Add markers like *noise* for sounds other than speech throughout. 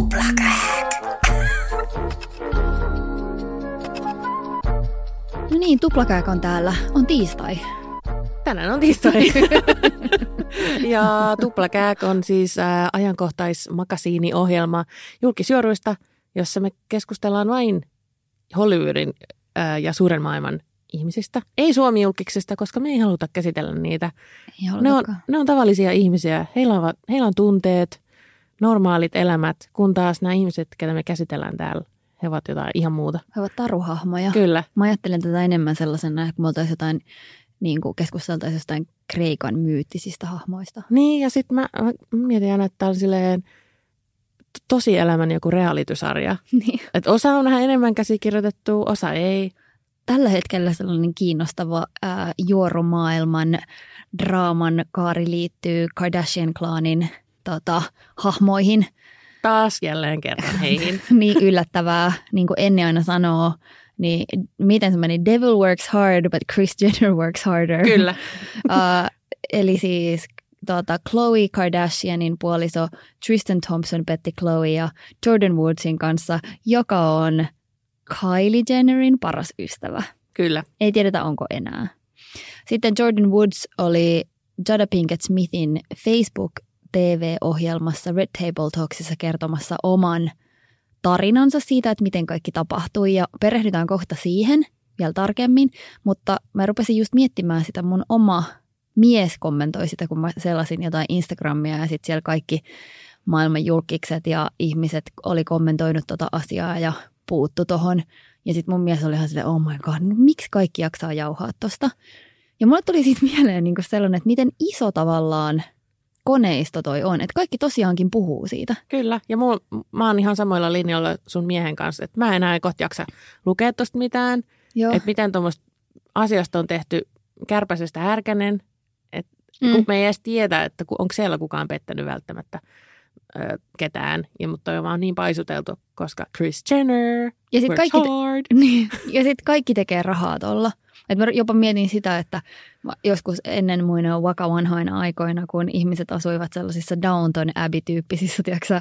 Mitä? Tuplakääk. No niin, tuplakääk on täällä. On tiistai. Tänään on tiistai. *laughs* ja Tuplakääk on siis äh, ajankohtaismakasiiniohjelma julkisjuoruista, jossa me keskustellaan vain Hollywoodin äh, ja suuren maailman ihmisistä. Ei Suomi-julkiksesta, koska me ei haluta käsitellä niitä. Ei Ne on, ne on tavallisia ihmisiä. Heillä on, heillä on tunteet, normaalit elämät, kun taas nämä ihmiset, ketä me käsitellään täällä, he ovat jotain ihan muuta. He ovat taruhahmoja. Kyllä. Mä ajattelen tätä enemmän sellaisena, että me oltaisiin jotain, niin kuin keskusteltaisiin jostain Kreikan myyttisistä hahmoista. Niin, ja sitten mä, mä mietin aina, että tämä on silleen tosielämän joku realitysarja. *laughs* Niin. Et osa on vähän enemmän käsikirjoitettu, osa ei. Tällä hetkellä sellainen kiinnostava ää, juorumaailman draaman kaari liittyy Kardashian-klaanin tota, hahmoihin. Taas jälleen kerran heihin. *laughs* niin yllättävää, niin kuin Enni aina sanoo, niin miten se meni? Devil works hard, but Kris Jenner works harder. Kyllä. *laughs* uh, eli siis tota, Khloe Kardashianin puoliso Tristan Thompson petti Khloe ja Jordan Woodsin kanssa, joka on Kylie Jennerin paras ystävä. Kyllä. Ei tiedetä, onko enää. Sitten Jordan Woods oli Jada Pinkett Smithin Facebook TV-ohjelmassa Red Table Talksissa kertomassa oman tarinansa siitä, että miten kaikki tapahtui ja perehdytään kohta siihen vielä tarkemmin, mutta mä rupesin just miettimään sitä mun oma mies kommentoi sitä, kun mä selasin jotain Instagramia ja sitten siellä kaikki maailman julkikset ja ihmiset oli kommentoinut tota asiaa ja puuttu tohon. Ja sitten mun mies oli ihan silleen, oh my god, no miksi kaikki jaksaa jauhaa tosta? Ja mulle tuli siitä *laughs* mieleen niin sellainen, että miten iso tavallaan koneisto toi on. Että kaikki tosiaankin puhuu siitä. Kyllä, ja mul, mä oon ihan samoilla linjoilla sun miehen kanssa, että mä en enää kohta jaksa lukea tosta mitään, että miten tuommoista asiasta on tehty kärpäisestä härkänen, että Mm. kun me ei edes tiedä, että onko siellä kukaan pettänyt välttämättä ö, ketään, ja, mutta on vaan niin paisuteltu, koska Kris Jenner Ja sit kaikki te- hard. Niin. *laughs* Ja sitten kaikki tekee rahaa tuolla. Et mä jopa mietin sitä, että joskus ennen muina Waka vanhoina aikoina, kun ihmiset asuivat sellaisissa Downton Abbey-tyyppisissä, tiiäksä,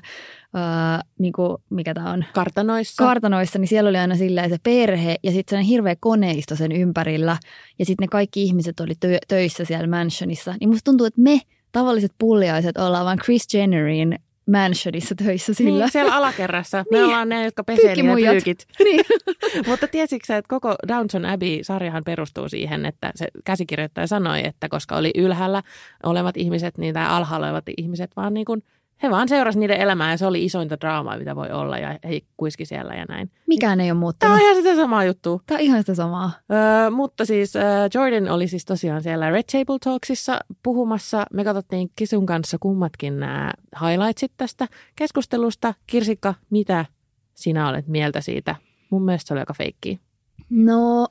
ää, niin kuin, mikä tämä on, Kartanoissa. kartanoissa, niin siellä oli aina silleen se perhe ja sitten sellainen hirveä koneisto sen ympärillä. Ja sitten ne kaikki ihmiset oli tö- töissä siellä mansionissa. Niin musta tuntuu, että me tavalliset pulliaiset ollaan vaan Chris Jennerin mansionissa töissä sillä. Niin, siellä alakerrassa. Me Niin. ollaan ne, jotka pesee niitä Pyykkimuijat. pyykit. *laughs* Niin. *laughs* Mutta tiesitkö sä, että koko Downton Abbey-sarjahan perustuu siihen, että se käsikirjoittaja sanoi, että koska oli ylhäällä olevat ihmiset, niin tämä alhaalla olevat ihmiset vaan niin kuin, he vaan seurasi niiden elämää ja se oli isointa draamaa, mitä voi olla ja he kuiski siellä ja näin. Mikään ei ole Tämä muuttunut. on ihan sitä samaa juttua. Tämä on ihan sitä samaa. Öö, mutta siis Jordan oli siis tosiaan siellä Red Table Talksissa puhumassa. Me katsottiin Kisun kanssa kummatkin nämä highlightsit tästä keskustelusta. Kirsikka, mitä sinä olet mieltä siitä? Mun mielestä se oli aika feikkiä. No,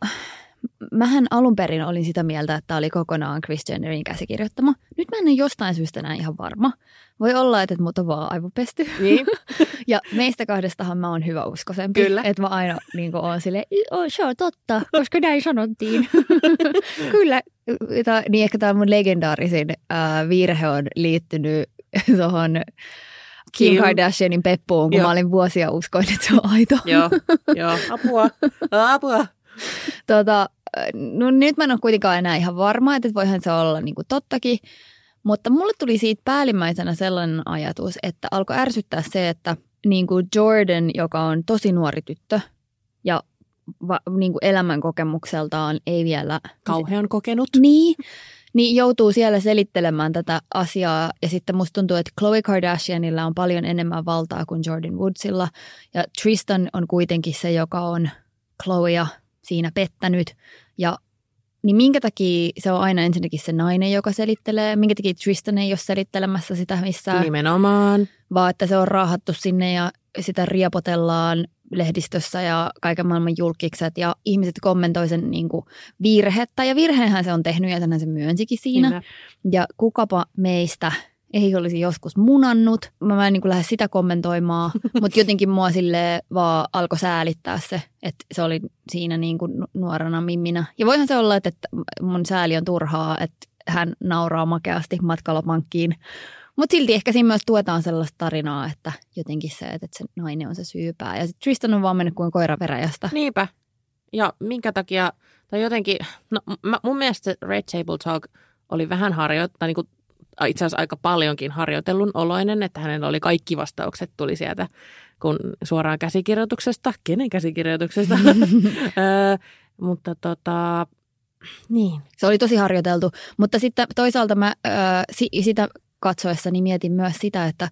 mähän alun perin olin sitä mieltä, että tämä oli kokonaan Chris Jennerin käsikirjoittama. Nyt mä en ole jostain syystä enää ihan varma. Voi olla, että mut on vaan aivopesty. Niin. *laughs* Ja meistä kahdestahan mä oon hyvä uskosempi. Kyllä. Että mä aina niin oon silleen, oh, se on totta, koska näin sanottiin. *laughs* Kyllä. Tää, niin ehkä tämä mun legendaarisin äh, virhe on liittynyt *laughs* tuohon Kim Kim. Kardashianin peppuun, kun Joo. mä olin vuosia uskoin, että se on aito. Joo, joo. Apua, apua. *laughs* Tota, no nyt mä en ole kuitenkaan enää ihan varma, että voihan se olla niin kuin tottakin. Mutta mulle tuli siitä päällimmäisenä sellainen ajatus, että alkoi ärsyttää se, että niin kuin Jordan, joka on tosi nuori tyttö ja va, niin kuin elämänkokemukseltaan ei vielä Kauhean kokenut. niin, niin joutuu siellä selittelemään tätä asiaa. Ja sitten musta tuntuu, että Khloe Kardashianilla on paljon enemmän valtaa kuin Jordan Woodsilla. Ja Tristan on kuitenkin se, joka on Khloea siinä pettänyt. Ja niin minkä takia se on aina ensinnäkin se nainen, joka selittelee, minkä takia Tristan ei ole selittelemässä sitä missään, Nimenomaan. vaan että se on raahattu sinne ja sitä riepotellaan lehdistössä ja kaiken maailman julkikset ja ihmiset kommentoi sen niin kuin virhettä ja virheenhän se on tehnyt ja senhän se myönsikin siinä. Kyllä. Ja kukapa meistä ei olisi joskus munannut. Mä, mä en niin kuin lähde sitä kommentoimaan, *laughs* mutta jotenkin mua sille vaan alkoi säälittää se, että se oli siinä niin kuin nu- nuorena mimminä. Ja voihan se olla, että, mun sääli on turhaa, että hän nauraa makeasti matkalla pankkiin. Mutta silti ehkä siinä myös tuetaan sellaista tarinaa, että jotenkin se, että se nainen on se syypää. Ja sit Tristan on vaan mennyt kuin koira veräjästä. Niinpä. Ja minkä takia, tai jotenkin, no mä, mun mielestä se Red Table Talk oli vähän harjoittaa, niin kuin, itse asiassa aika paljonkin harjoitellun oloinen, että hänellä oli kaikki vastaukset tuli sieltä kun suoraan käsikirjoituksesta. Kenen käsikirjoituksesta? *laughs* Mutta tota, niin. Se oli tosi harjoiteltu, mutta sitten toisaalta mä ää, si, sitä katsoessani mietin myös sitä, että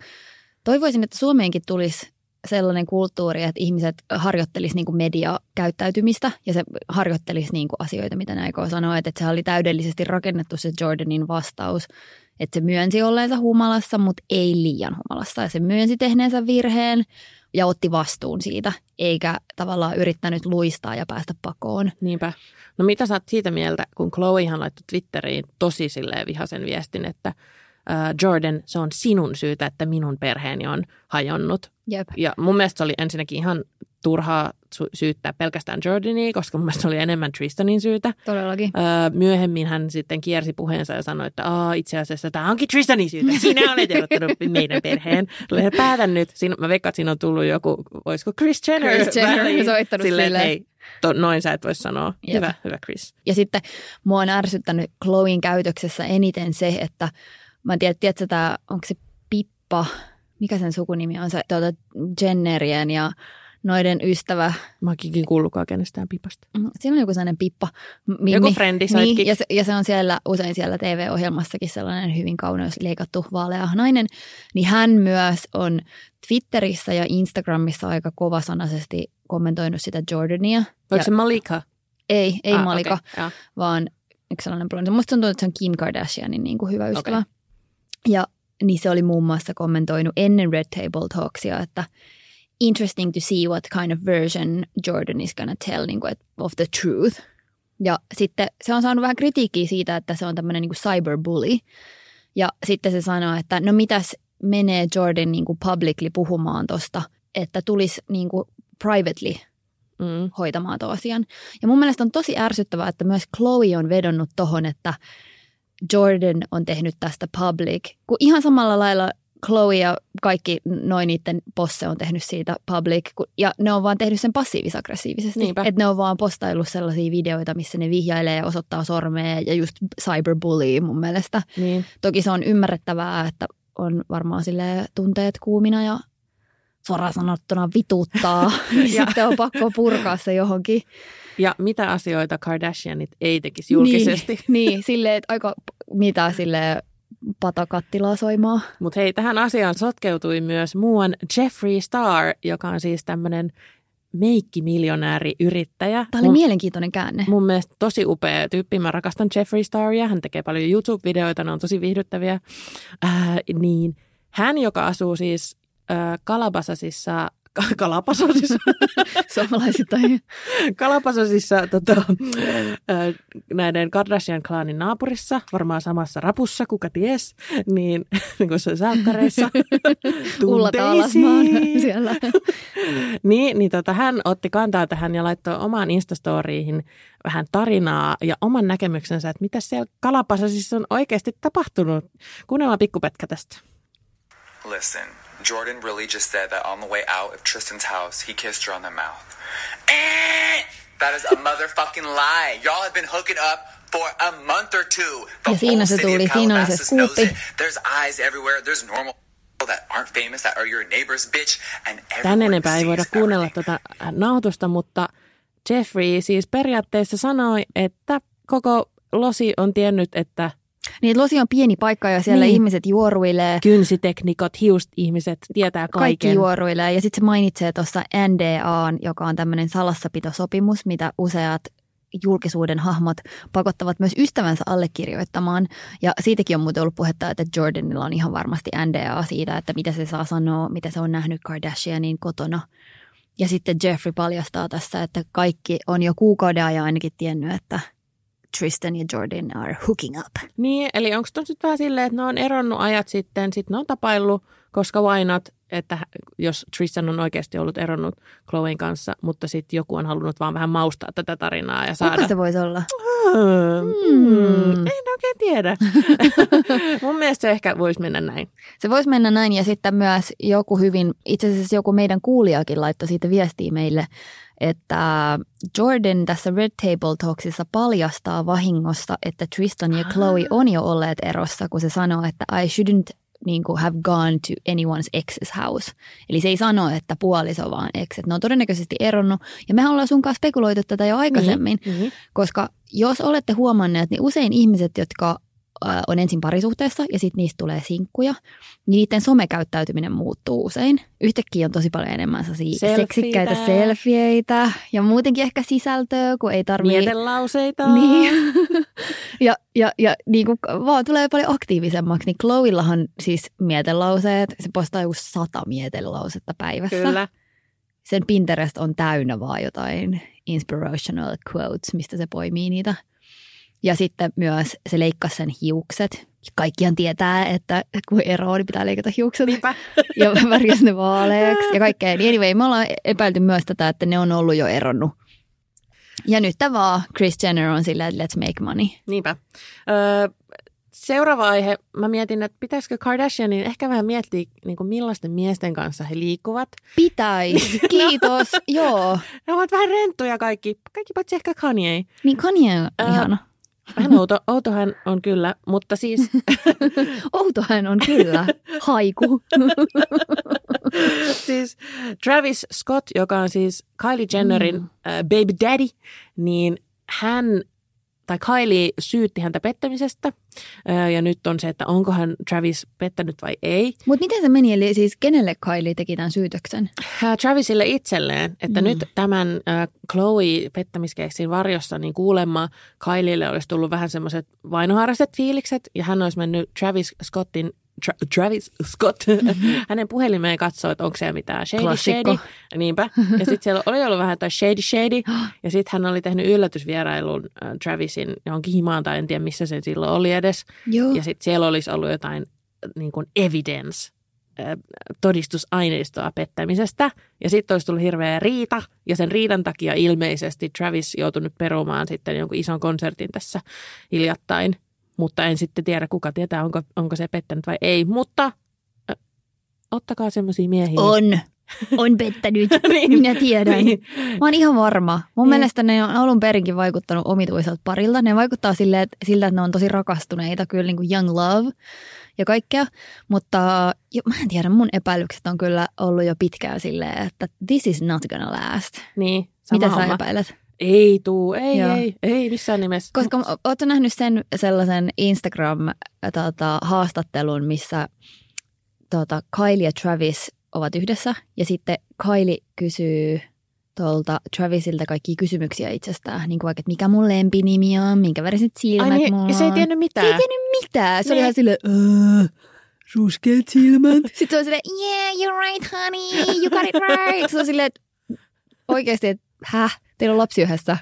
toivoisin, että Suomeenkin tulisi sellainen kulttuuri, että ihmiset harjoittelisi niin mediakäyttäytymistä ja se harjoittelisi niin asioita, mitä ne aikoo sanoa, että se oli täydellisesti rakennettu se Jordanin vastaus, että se myönsi olleensa humalassa, mutta ei liian humalassa ja se myönsi tehneensä virheen ja otti vastuun siitä, eikä tavallaan yrittänyt luistaa ja päästä pakoon. Niinpä. No mitä sä oot siitä mieltä, kun Chloehan laittoi Twitteriin tosi silleen vihaisen viestin, että äh, Jordan, se on sinun syytä, että minun perheeni on hajonnut. Jep. Ja mun mielestä se oli ensinnäkin ihan turhaa syyttää pelkästään Jordania, koska mun mielestä se oli enemmän Tristanin syytä. Todellakin. Öö, myöhemmin hän sitten kiersi puheensa ja sanoi, että Aa, itse asiassa tämä onkin Tristanin syytä. Sinä olet erottanut *laughs* meidän perheen. Olen päätä nyt. Siinä, mä veikkaan, että siinä on tullut joku, voisiko Chris Jenner, Kris Jenner väliin. soittanut silleen, silleen. hei, to, noin sä et voi sanoa. Jep. Hyvä, hyvä Chris. Ja sitten mua on ärsyttänyt Chloin käytöksessä eniten se, että mä en tiedä, tiedätkö tämä, onko se Pippa, mikä sen sukunimi on, se tuota Jennerien ja noiden ystävä, Mä oonkin kuullutkaan kenestään pipasta. Mm, siinä on joku sellainen Pippa. Mimmi. Joku frendi niin, ja, se, ja se on siellä usein siellä TV-ohjelmassakin sellainen hyvin kauneus leikattu vaalea nainen, niin hän myös on Twitterissä ja Instagramissa aika kovasanaisesti kommentoinut sitä Jordania. Oliko ja, se Malika? ei, ei Ah, Malika. joo. vaan yksi sellainen blondi. Musta tuntuu, että se on Kim Kardashianin niin kuin hyvä ystävä. Okei. Ja niin se oli muun muassa kommentoinut ennen Red Table Talksia, että interesting to see what kind of version Jordan is gonna tell niin kuin, of the truth. Ja sitten se on saanut vähän kritiikkiä siitä, että se on tämmöinen niin cyberbully. Ja sitten se sanoo, että no mitäs menee Jordan niin kuin publicly puhumaan tosta, että tulisi niin kuin privately Mm. hoitamaan tuon asian. Ja mun mielestä on tosi ärsyttävää, että myös Chloe on vedonnut tohon, että Jordan on tehnyt tästä public. Kun ihan samalla lailla Chloe ja kaikki noin niiden posse on tehnyt siitä public, ja ne on vaan tehnyt sen passiivis-aggressiivisesti. Että ne on vaan postaillut sellaisia videoita, missä ne vihjailee ja osoittaa sormea ja just cyberbully mun mielestä. Niin. Toki se on ymmärrettävää, että on varmaan sille tunteet kuumina ja suoraan sanottuna vituttaa. *laughs* *laughs* Ja- sitten on pakko purkaa se johonkin. Ja mitä asioita Kardashianit ei tekisi julkisesti. Niin, niin silleen, että aika mitä sille patakattilaa soimaa. Mutta hei, tähän asiaan sotkeutui myös muuan Jeffree Star, joka on siis tämmöinen meikkimiljonääri-yrittäjä. Tämä oli Mun- mielenkiintoinen käänne. Mun mielestä tosi upea tyyppi. Mä rakastan Jeffree Staria. Hän tekee paljon YouTube-videoita, ne on tosi viihdyttäviä. Ää, niin hän, joka asuu siis ää, Kalabasasissa, Kalapasosissa, *laughs* Suomalaisittain. Kalapasosissa tota, ää, näiden Kardashian-klaanin naapurissa, varmaan samassa rapussa, kuka ties, niin *laughs* kun se on salkkareissa. *laughs* Ulla siellä. niin, niin tota, hän otti kantaa tähän ja laittoi omaan Instastoriihin vähän tarinaa ja oman näkemyksensä, että mitä siellä Kalapasasissa on oikeasti tapahtunut. Kuunnellaan pikkupätkä tästä. Listen, Jordan really just said that on the way out of Tristan's house, he kissed her on the mouth. Eh! That is a motherfucking lie. Y'all have been hooking up for a month or two. The Ja siinä se whole city of tuli, siinä oli se Calabasas knows skuuppi. it. There's eyes everywhere. There's normal people that aren't famous that are your neighbor's bitch. And Tän enempää ei voida kuunnella everything. tuota nautusta, mutta Jeffrey siis periaatteessa sanoi, että koko losi on tiennyt, että Niin, Losi on pieni paikka ja siellä Niin. ihmiset juoruilee. kynsiteknikot, hiust-ihmiset tietää Kaikki kaiken. juoruilee. Ja sitten se mainitsee tuossa NDAn, joka on tämmöinen salassapitosopimus, mitä useat julkisuuden hahmot pakottavat myös ystävänsä allekirjoittamaan. Ja siitäkin on muuten ollut puhetta, että Jordanilla on ihan varmasti NDA siitä, että mitä se saa sanoa, mitä se on nähnyt Kardashianin kotona. Ja sitten Jeffrey paljastaa tässä, että kaikki on jo kuukauden ajan ainakin tiennyt, että Tristan ja Jordan are hooking up. Niin, eli onko tuon sitten vähän silleen, että ne on eronnut ajat sitten, sitten ne on tapaillut, koska why not, että jos Tristan on oikeasti ollut eronnut Chloen kanssa, mutta sitten joku on halunnut vaan vähän maustaa tätä tarinaa ja saada... Kuka se voisi olla? Hmm. En oikein tiedä. *laughs* Mun mielestä se ehkä voisi mennä näin. Se voisi mennä näin ja sitten myös joku hyvin, itse asiassa joku meidän kuulijakin laittoi siitä viestiä meille, että Jordan tässä Red Table Talksissa paljastaa vahingossa, että Tristan ja Chloe on jo olleet erossa, kun se sanoo, että I shouldn't niin kuin have gone to anyone's ex's house. Eli se ei sano, että puoliso vaan ex. Ne on todennäköisesti eronnut. Ja mehän ollaan sun kanssa spekuloitu tätä jo aikaisemmin, Mhm. koska jos olette huomanneet, niin usein ihmiset, jotka on ensin parisuhteessa ja sitten niistä tulee sinkkuja, niin niiden somekäyttäytyminen muuttuu usein. Yhtäkkiä on tosi paljon enemmän Selfieitä. seksikkäitä selfieitä ja muutenkin ehkä sisältöä, kun ei tarvitse... Mietelauseita. *laughs* Niin. ja ja, ja niin kuin vaan tulee paljon aktiivisemmaksi, niin Chloillahan siis mietelauseet, se postaa joku sata mietelausetta päivässä. Kyllä. Sen Pinterest on täynnä vaan jotain inspirational quotes, mistä se poimii niitä. Ja sitten myös se leikkasi sen hiukset. Kaikkihan tietää, että kun eroaa, niin pitää leikata hiukset. Niinpä. *laughs* ja värjäsi ne vaaleaksi ja kaikkea. Niin anyway, me ollaan epäilty myös tätä, että ne on ollut jo eronnut. Ja nyt tämä vaan Chris Jenner on silleen, että let's make money. Niinpä. Öö, seuraava aihe. Mä mietin, että pitäisikö Kardashianin ehkä vähän miettiä, niin kuin millaisten miesten kanssa he liikkuvat. Pitäis. *laughs* Kiitos. Joo. Ne ovat vähän renttuja kaikki, kaikki paitsi ehkä Kanye. Niin Kanye on Ää, ihana. Vähän outo, outo hän on kyllä, mutta siis *laughs* Outo hän on kyllä. Haiku. *laughs* siis Travis Scott, joka on siis Kylie Jennerin mm. äh, baby daddy, niin hän tai Kylie syytti häntä pettämisestä. Ja nyt on se, että onko hän Travis pettänyt vai ei. Mutta miten se meni? Eli siis kenelle Kylie teki tämän syytöksen? Äh, Travisille itselleen, että mm. nyt tämän Chloe pettämiskeissin varjossa niin kuulemma Kylielle olisi tullut vähän semmoiset vainoharraiset fiilikset ja hän olisi mennyt Travis Scottin Tra- Travis Scott, hänen puhelimeen katsoo, että onko siellä mitään shady Klassikko. shady. Niinpä. Ja sitten siellä oli ollut vähän jotain shady shady. *gasps* Ja sitten hän oli tehnyt yllätysvierailun äh, Travisin johonkin himaan tai en tiedä missä se silloin oli edes. Joo. Ja sitten siellä olisi ollut jotain äh, niin kuin evidence, äh, todistusaineistoa pettämisestä. Ja sitten olisi tullut hirveä riita. Ja sen riidan takia ilmeisesti Travis joutui nyt perumaan sitten jonkun ison konsertin tässä hiljattain. Mutta en sitten tiedä, kuka tietää, onko, onko se pettänyt vai ei. Mutta äh, ottakaa semmoisia miehiä. On. On pettänyt. *laughs* Niin. Minä tiedän. Niin. Mä oon ihan varma. Mun Niin. mielestä ne on alun perinkin vaikuttanut omituiselta parilta. Ne vaikuttaa silleen, että, siltä, että ne on tosi rakastuneita, kyllä niin kuin young love ja kaikkea. Mutta jo, mä en tiedä, mun epäilykset on kyllä ollut jo pitkään silleen, että this is not gonna last. Niin, sama Mitä sä homma. epäilet? Ei tuu, ei, Joo. ei, ei missään nimessä. Koska ootko nähnyt sen sellaisen Instagram-haastattelun, missä tota, Kylie ja Travis ovat yhdessä ja sitten Kylie kysyy tuolta Travisilta kaikkia kysymyksiä itsestään, niin kuin vaikka, että mikä mun lempinimi on, minkä väriset silmät Ai niin, mulla ja se ei on. tiennyt mitään. Se ei tiennyt mitään. Se oli Niin. ihan silleen, "Äh, ruskeat silmät. *laughs* Sitten se on silleen, yeah, you're right, honey, you got it right. Se on silleen, että oikeasti, että häh, teillä on lapsi yhdessä.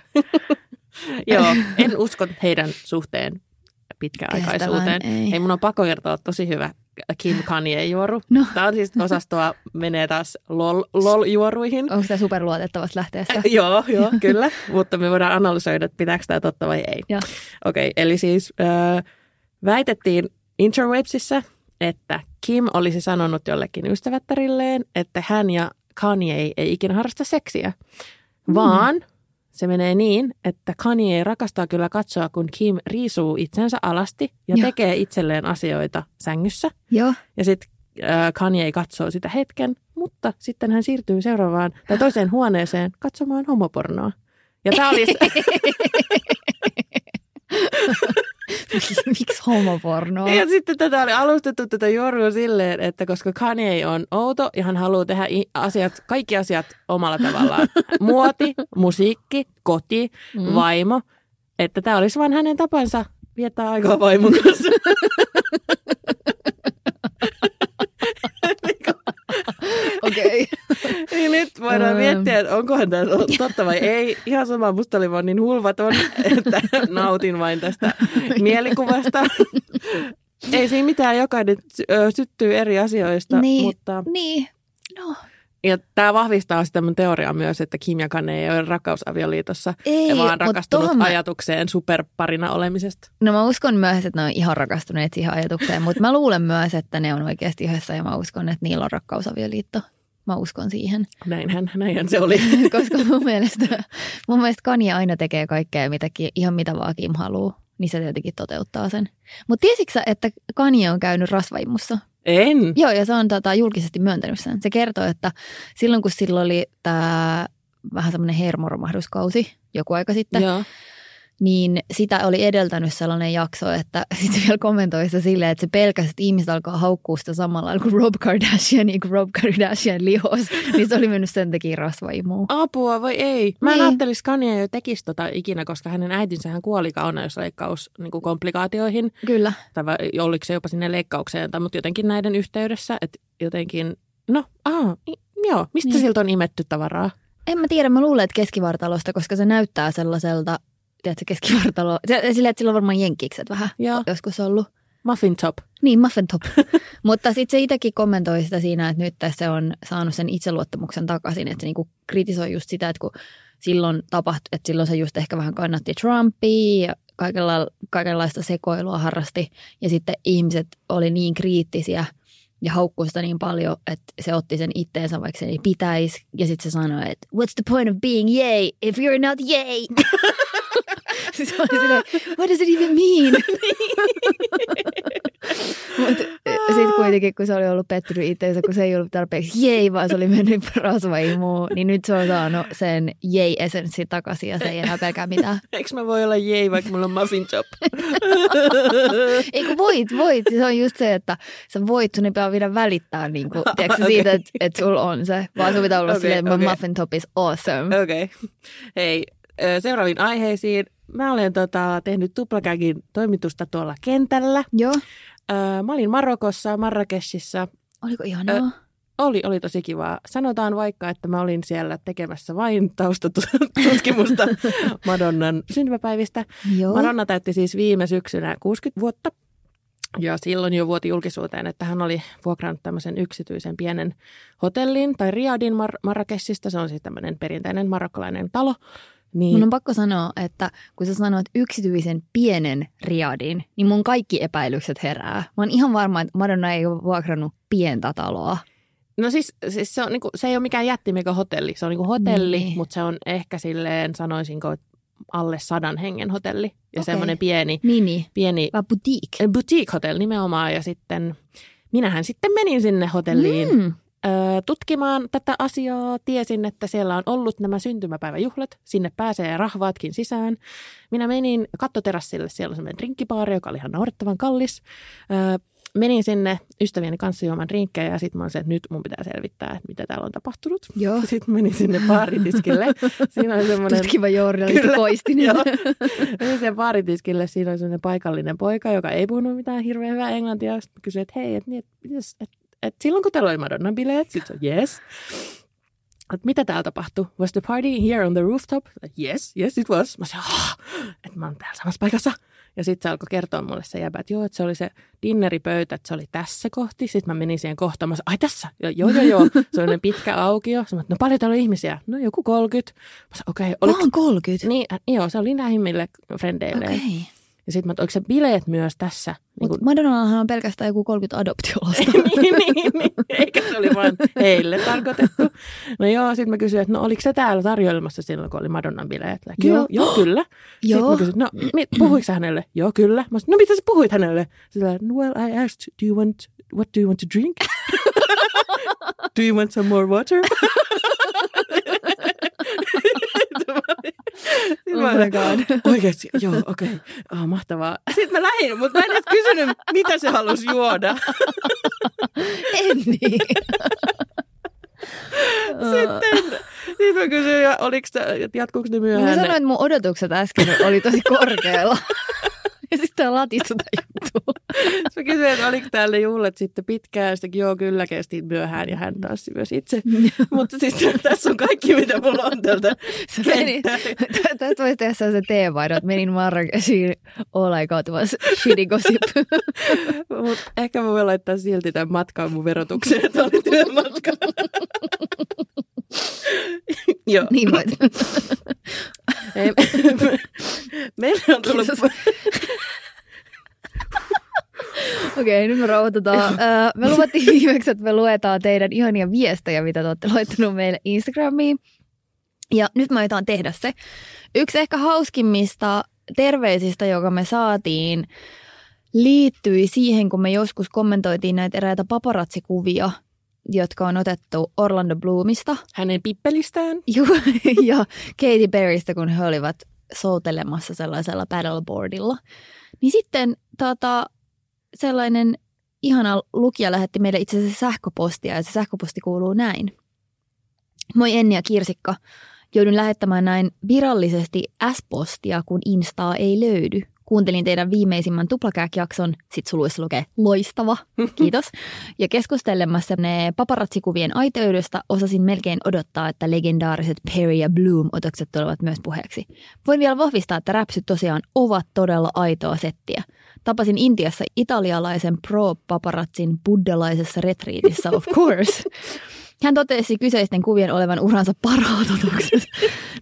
*laughs* Joo, en usko heidän suhteen pitkäaikaisuuteen. Kestävän, ei. Hei, mun on pakko kertoa tosi hyvä Kim Kanye-juoru. No. Tämä on siis osastoa, menee taas lol, lol-juoruihin. Onko tämä superluotettavasta lähteestä? *laughs* joo, joo, kyllä. Mutta me voidaan analysoida, että pitääkö tämä totta vai ei. Okei, eli siis äh, väitettiin interwebsissä, että Kim olisi sanonut jollekin ystävättärilleen, että hän ja Kanye ei ikinä harrasta seksiä, vaan se menee niin, että Kanye rakastaa kyllä katsoa, kun Kim riisuu itsensä alasti ja Joo. tekee itselleen asioita sängyssä. Joo. Ja sitten äh, Kanye katsoo sitä hetken, mutta sitten hän siirtyy seuraavaan tai toiseen huoneeseen katsomaan homopornoa. Ja tämä oli, *laughs* Miksi homopornoa? Ja sitten tätä oli alustettu tätä jorua silleen, että koska Kanye on outo ja hän haluaa tehdä asiat, kaikki asiat omalla tavallaan. *laughs* Muoti, musiikki, koti, mm. vaimo. Että tämä olisi vain hänen tapansa viettää aikaa vaimon *laughs* kanssa. *laughs* Okei. *laughs* Niin nyt voidaan miettiä, että onkohan tämä totta vai ei. Ihan sama, musta oli vaan niin hulvaton, että nautin vain tästä mielikuvasta. Ei siinä mitään, jokainen syttyy eri asioista, Niin. mutta... Niin. No, Ja tämä vahvistaa sitä mun teoriaa myös, että Kim ja Kane ei ole rakkausavioliitossa, ei, vaan rakastunut mä- ajatukseen superparina olemisesta. No mä uskon myös, että ne on ihan rakastuneet siihen ajatukseen, mutta mä luulen myös, että ne on oikeasti yhdessä ja mä uskon, että niillä on rakkausavioliitto. Mä uskon siihen. Näinhän, näinhän se oli. *laughs* Koska mun mielestä, mun mielestä Kanye aina tekee kaikkea, mitä, ihan mitä vaan Kim haluaa. Niin se tietenkin toteuttaa sen. Mutta tiesitkö että Kanye on käynyt rasvaimussa? En. Joo, ja se on tota, julkisesti myöntänyt sen. Se kertoo, että silloin kun sillä oli tämä vähän semmoinen hermoromahduskausi joku aika sitten, Joo. Niin sitä oli edeltänyt sellainen jakso, että *laughs* sitten vielä kommentoi sitä silleen, että se pelkäsi, että ihmiset alkaa haukkua sitä samalla lailla kuin Rob Kardashian, niin kuin Rob Kardashian lihos, *laughs* niin se oli mennyt sen takia rasvaimuun. Apua vai ei? Mä en Niin. ajattelisi Kanye jo tekisi tota ikinä, koska hänen äitinsä hän kuoli kauneusleikkaus niin kuin komplikaatioihin. Kyllä. Tai oliko se jopa sinne leikkaukseen, tai mutta jotenkin näiden yhteydessä, että jotenkin, no, i- joo, mistä Niin. siltä on imetty tavaraa? En mä tiedä, mä luulen, että keskivartalosta, koska se näyttää sellaiselta, tiedätkö, keskivartalo, se, silleen, että sillä on varmaan jenkkikset vähän Joo, joskus ollut. muffin top. Niin, muffin top. *laughs* Mutta sitten se itsekin kommentoi sitä siinä, että nyt se on saanut sen itseluottamuksen takaisin, että se niinku kritisoi just sitä, että kun silloin tapahtui, että silloin se just ehkä vähän kannatti Trumpia ja kaikenla, kaikenlaista sekoilua harrasti ja sitten ihmiset oli niin kriittisiä ja haukkui sitä niin paljon, että se otti sen itteensä, vaikka se ei pitäisi. Ja sitten se sanoi, että what's the point of being yay if you're not yay? *laughs* mä olin silleen, what does it even mean? *laughs* Mutta sitten kuitenkin, kun se oli ollut pettynyt itseensä, kun se ei ollut tarpeeksi jei, vaan se oli mennyt rasvaimuun, niin nyt se on saanut sen jei-essenssi takaisin ja se ei enää pelkää mitään. *laughs* Eikö mä voi olla jei, vaikka mulla on muffin top? *laughs* Ei kun voit, voit. Se on just se, että sä voit, sun ei pitää vielä välittää niin kuin, tiedätkö, Okei. siitä, että, että sulla on se, vaan sun pitää olla Okei, silleen, my muffin top is awesome. Okei. Okay. Hei, seuraaviin aiheisiin. Mä olen tota, tehnyt tuplakäkin toimitusta tuolla kentällä. Joo, Ö, mä olin Marokossa, Marrakeshissa. oliko ihanaa? Ö, Oli, oli tosi kivaa. Sanotaan vaikka, että mä olin siellä tekemässä vain taustatutkimusta *laughs* Madonnan syntymäpäivistä. Joo, Madonna täytti siis viime syksynä 60 vuotta. Ja silloin jo vuoti julkisuuteen, että hän oli vuokrannut tämmöisen yksityisen pienen hotellin tai riadin Mar- Marrakeshista. Se on siis tämmöinen perinteinen marokkalainen talo. Niin, Mun on pakko sanoa, että kun sä sanoit yksityisen pienen riadin, niin mun kaikki epäilykset herää. Mä oon ihan varma, että Madonna ei ole vuokrannut pientä taloa. No siis, siis se, on, niinku, se ei ole mikään jättimega hotelli. Se on niinku hotelli, Niin. mutta se on ehkä silleen, sanoisinko, alle sadan hengen hotelli. Ja Okei. semmoinen pieni, Mini, pieni vai boutique. boutique-hotelli nimenomaan. Ja sitten minähän sitten menin sinne hotelliin Mm. Tutkimaan tätä asiaa. Tiesin, että siellä on ollut nämä syntymäpäiväjuhlat. Sinne pääsee rahvaatkin sisään. Minä menin kattoterassille. Siellä on semmoinen drinkkibaari, joka oli ihan naurettavan kallis. Menin sinne ystävieni kanssa juomaan drinkkejä ja sitten mä olin se, että nyt mun pitää selvittää, että mitä täällä on tapahtunut. Joo. Sitten menin sinne baaritiskille. Siinä oli semmoinen... Tutkiva journalisti Koistinen. Joo. Menin sen baaritiskille, siinä oli semmoinen paikallinen poika, joka ei puhunut mitään hirveän hyvää englantia. Sitten kysyin, että hei, että, niin, että, että, että silloin kun teillä oli Madonnan bileet, sitten se yes. Että mitä täällä tapahtui? Was the party here on the rooftop? Yes, yes it was. Mä sanoin, ah, että mä oon täällä samassa paikassa. Ja sitten se alkoi kertoa mulle se jäbä, että joo, että se oli se dinneripöytä, että se oli tässä kohti. Sitten mä menin siihen kohtaan, mä sanoin, ai tässä, joo, joo, joo, joo. Se oli pitkä aukio. Sanoin, että no paljon täällä on ihmisiä. No joku 30. Mä sanoin, okei, okay, Vaan 30. niin, äh, joo, se oli lähimmille frendeille. Okei. Okay. Ja sitten mä, että oliko se bileet myös tässä? Niin kuin, Madonnallahan on pelkästään joku 30 adoptiolasta. *laughs* niin, niin, niin, eikä se oli vain heille tarkoitettu. No joo, sitten mä kysyin, että no oliko se täällä tarjoilemassa silloin, kun oli Madonnan bileet? Kyllä, Joo. joo, joo kyllä. Sitten mä kysyin, no mi- puhuiko hänelle? Joo, kyllä. Mä sanoin, no mitä sä puhuit hänelle? Sillä well, I asked, do you want, what do you want to drink? *laughs* do you want some more water? *laughs* Oh my god. *laughs* Oikeasti, joo, okei. Okay. Oh, mahtavaa. Sitten mä lähdin, mutta mä en edes kysynyt, mitä se halusi juoda. *laughs* En niin. *laughs* Sitten, sitten mä kysyin, oliko jatkuuko ne Mä myöhään? sanoin, että mun odotukset äsken oli tosi korkealla. *laughs* Ja sitten latista tätä juttua. *laughs* Mä kysyin, että oliko täällä juhlat sitten pitkään. Sitten joo, kyllä kesti myöhään ja hän tanssi myös itse. *laughs* Mutta siis tässä on kaikki, mitä mulla on tältä tästä voisi tehdä sellaisen teemainon, että menin Marrakeshiin all I got was shitty gossip. Mut ehkä mä voin laittaa silti tämän matkan mun verotukseen, että oli työmatka. *laughs* Joo. niin voit. *laughs* Ei, meillä on tullut... Okei, nyt me rauhoitutaan. *laughs* Ö, Me luvattiin viimeksi, että me luetaan teidän ihania viestejä, mitä te olette laittanut meille Instagramiin. Ja nyt me aiotaan tehdä se. Yksi ehkä hauskimmista terveisistä, joka me saatiin, liittyi siihen, kun me joskus kommentoitiin näitä eräitä paparatsikuvia, jotka on otettu Orlando Bloomista Hänen pippelistään. *laughs* Juu, ja Katy Perrystä, kun he olivat soutelemassa sellaisella paddleboardilla. Niin sitten tota, sellainen ihana lukija lähetti meille itse asiassa sähköpostia, ja se sähköposti kuuluu näin. Moi Enni ja Kirsikka. Joudun lähettämään näin virallisesti S-postia, kun Instaa ei löydy. Kuuntelin teidän viimeisimmän tuplakääk-jakson, sit suluissa lukee loistava, kiitos. *laughs* Ja keskustelemassa ne paparatsikuvien aiteudesta osasin melkein odottaa, että legendaariset Perry ja Bloom-otokset tulevat myös puheeksi. Voin vielä vahvistaa, että räpsyt tosiaan ovat todella aitoa settiä. Tapasin Intiassa italialaisen pro-paparatsin buddhalaisessa retriitissä, of course. *laughs* Hän totesi kyseisten kuvien olevan uransa parhaat otokset.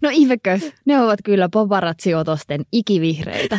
No ihmekös, ne ovat kyllä paparazzi-otosten ikivihreitä.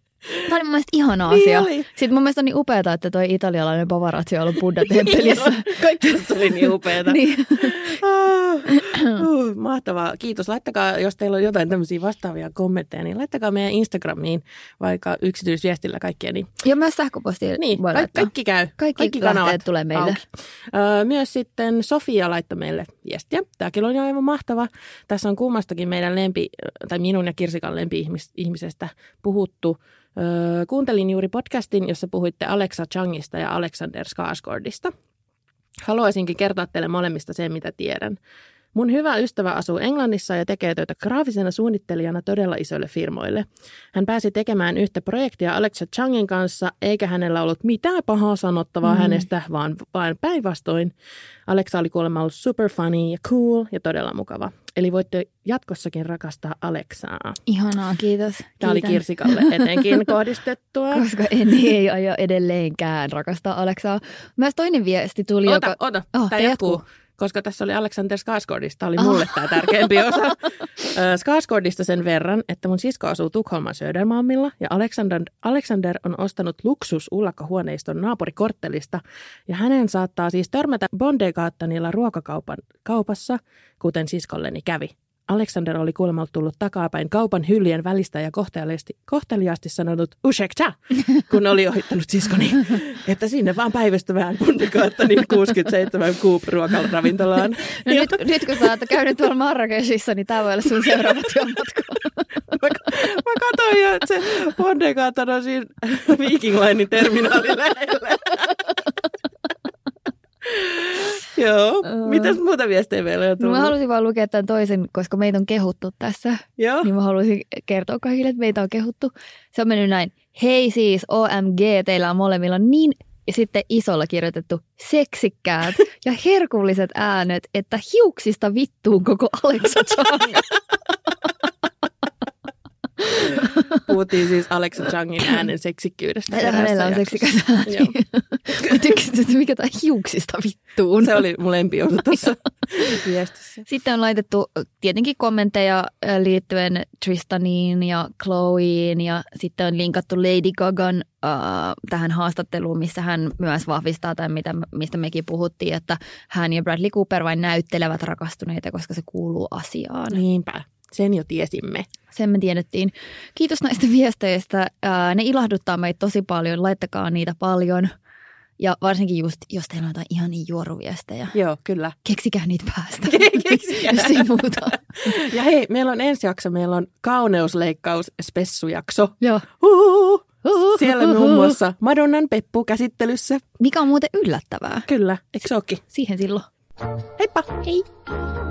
Tämä oli mun mielestä ihana Niin asia. oli. Sitten mun mielestä on niin upeaa, että toi italialainen paparazzi on ollut Buddha-temppelissä. *laughs* Kaikki se oli niin upeeta. *laughs* niin. Ah, uh, mahtavaa. Kiitos. Laittakaa, jos teillä on jotain tämmöisiä vastaavia kommentteja, niin laittakaa meidän Instagramiin vaikka yksityisviestillä kaikkea. Niin, Ja myös sähköpostia niin voi ka- laittaa. kaikki käy. Kaikki lähteet tulee meille. auki. Ö, Myös sitten Sofia laittoi meille viestiä. Tämäkin oli aivan mahtava. Tässä on kummastakin meidän lempi, tai minun ja Kirsikan lempi-ihmisestä puhuttu. Kuuntelin juuri podcastin, jossa puhuitte Alexa Changista ja Alexander Skarsgårdista. Haluaisinkin kertoa teille molemmista sen, mitä tiedän. Mun hyvä ystävä asuu Englannissa ja tekee töitä graafisena suunnittelijana todella isoille firmoille. Hän pääsi tekemään yhtä projektia Alexa Changin kanssa, eikä hänellä ollut mitään pahaa sanottavaa mm. hänestä, vaan vain päinvastoin. Alexa oli kuulemma ollut super funny ja cool ja todella mukava. Eli voitte jatkossakin rakastaa Alexaa. Ihanaa, kiitos. Tämä oli Kiitän. Kirsikalle etenkin *laughs* kohdistettua. Koska en ei aio edelleenkään rakastaa Aleksaa. Myös toinen viesti tuli, Ota, joka... ota. Oh, tämä jatkuu. jatkuu. Koska tässä oli Alexander Skarsgårdista, oli mulle tämä tärkeämpi osa. *laughs* Skarsgårdista sen verran, että mun sisko asuu Tukholman Södermalmilla ja Alexander, Alexander on ostanut luksus ullakkahuoneiston naapurikorttelista ja hänen saattaa siis törmätä Bondegaattanilla ruokakaupan kaupassa, kuten siskolleni kävi. Alexander oli kuulemma tullut takapäin kaupan hyllien välistä ja kohteliaasti, kohteliaasti sanonut ushekta, *laughs* kun oli ohittanut siskoni, että sinne vaan päivystämään Bundegaattanin 67 Coop ruokaravintolaan. *laughs* No nyt, nyt kun sä oot käynyt tuolla Marrakeshissa, niin tämä voi olla sun seuraava työmatka. *laughs* Mä, mä katsoin jo, että se Bondegaattan on siinä Viking Linein terminaalin lähellä. Joo. Mitäs muuta viestejä meillä on No tullut? mä halusin vaan lukea tämän toisen, koska meitä on kehuttu tässä. Joo. Niin mä haluaisin kertoa kaikille, että meitä on kehuttu. Se on mennyt näin. Hei siis, OMG, teillä on molemmilla niin ja sitten isolla kirjoitettu seksikkäät *laughs* ja herkulliset äänet, että hiuksista vittuun koko Alexa Chang. Puhuttiin siis Alexa Changin äänen seksikkyydestä. Eräässä on seksikäs ääni. *laughs* Että mikä tämä hiuksista vittuun. Se oli mun lempiosa tuossa viestissä. Sitten on laitettu tietenkin kommentteja äh, liittyen Tristaniin ja Chloeen ja sitten on linkattu Lady Gagan äh, tähän haastatteluun, missä hän myös vahvistaa tai mitä, mistä mekin puhuttiin, että hän ja Bradley Cooper vain näyttelevät rakastuneita, koska se kuuluu asiaan. Niinpä. Sen jo tiesimme. Sen me tiedettiin. Kiitos näistä viesteistä. Ää, ne ilahduttaa meitä tosi paljon. Laittakaa niitä paljon. Ja varsinkin just, jos teillä on jotain ihan niin juoruviestejä. Joo, kyllä. Keksikää niitä päästä. *laughs* Keksikää. jos ei muuta. *laughs* Ja hei, meillä on ensi jakso, meillä on kauneusleikkaus spessujakso. Joo. Huhu. Siellä muun muassa Madonnan Peppu käsittelyssä. Mikä on muuten yllättävää. Kyllä, eikö se ookin? Siihen silloin. Heippa! Hei!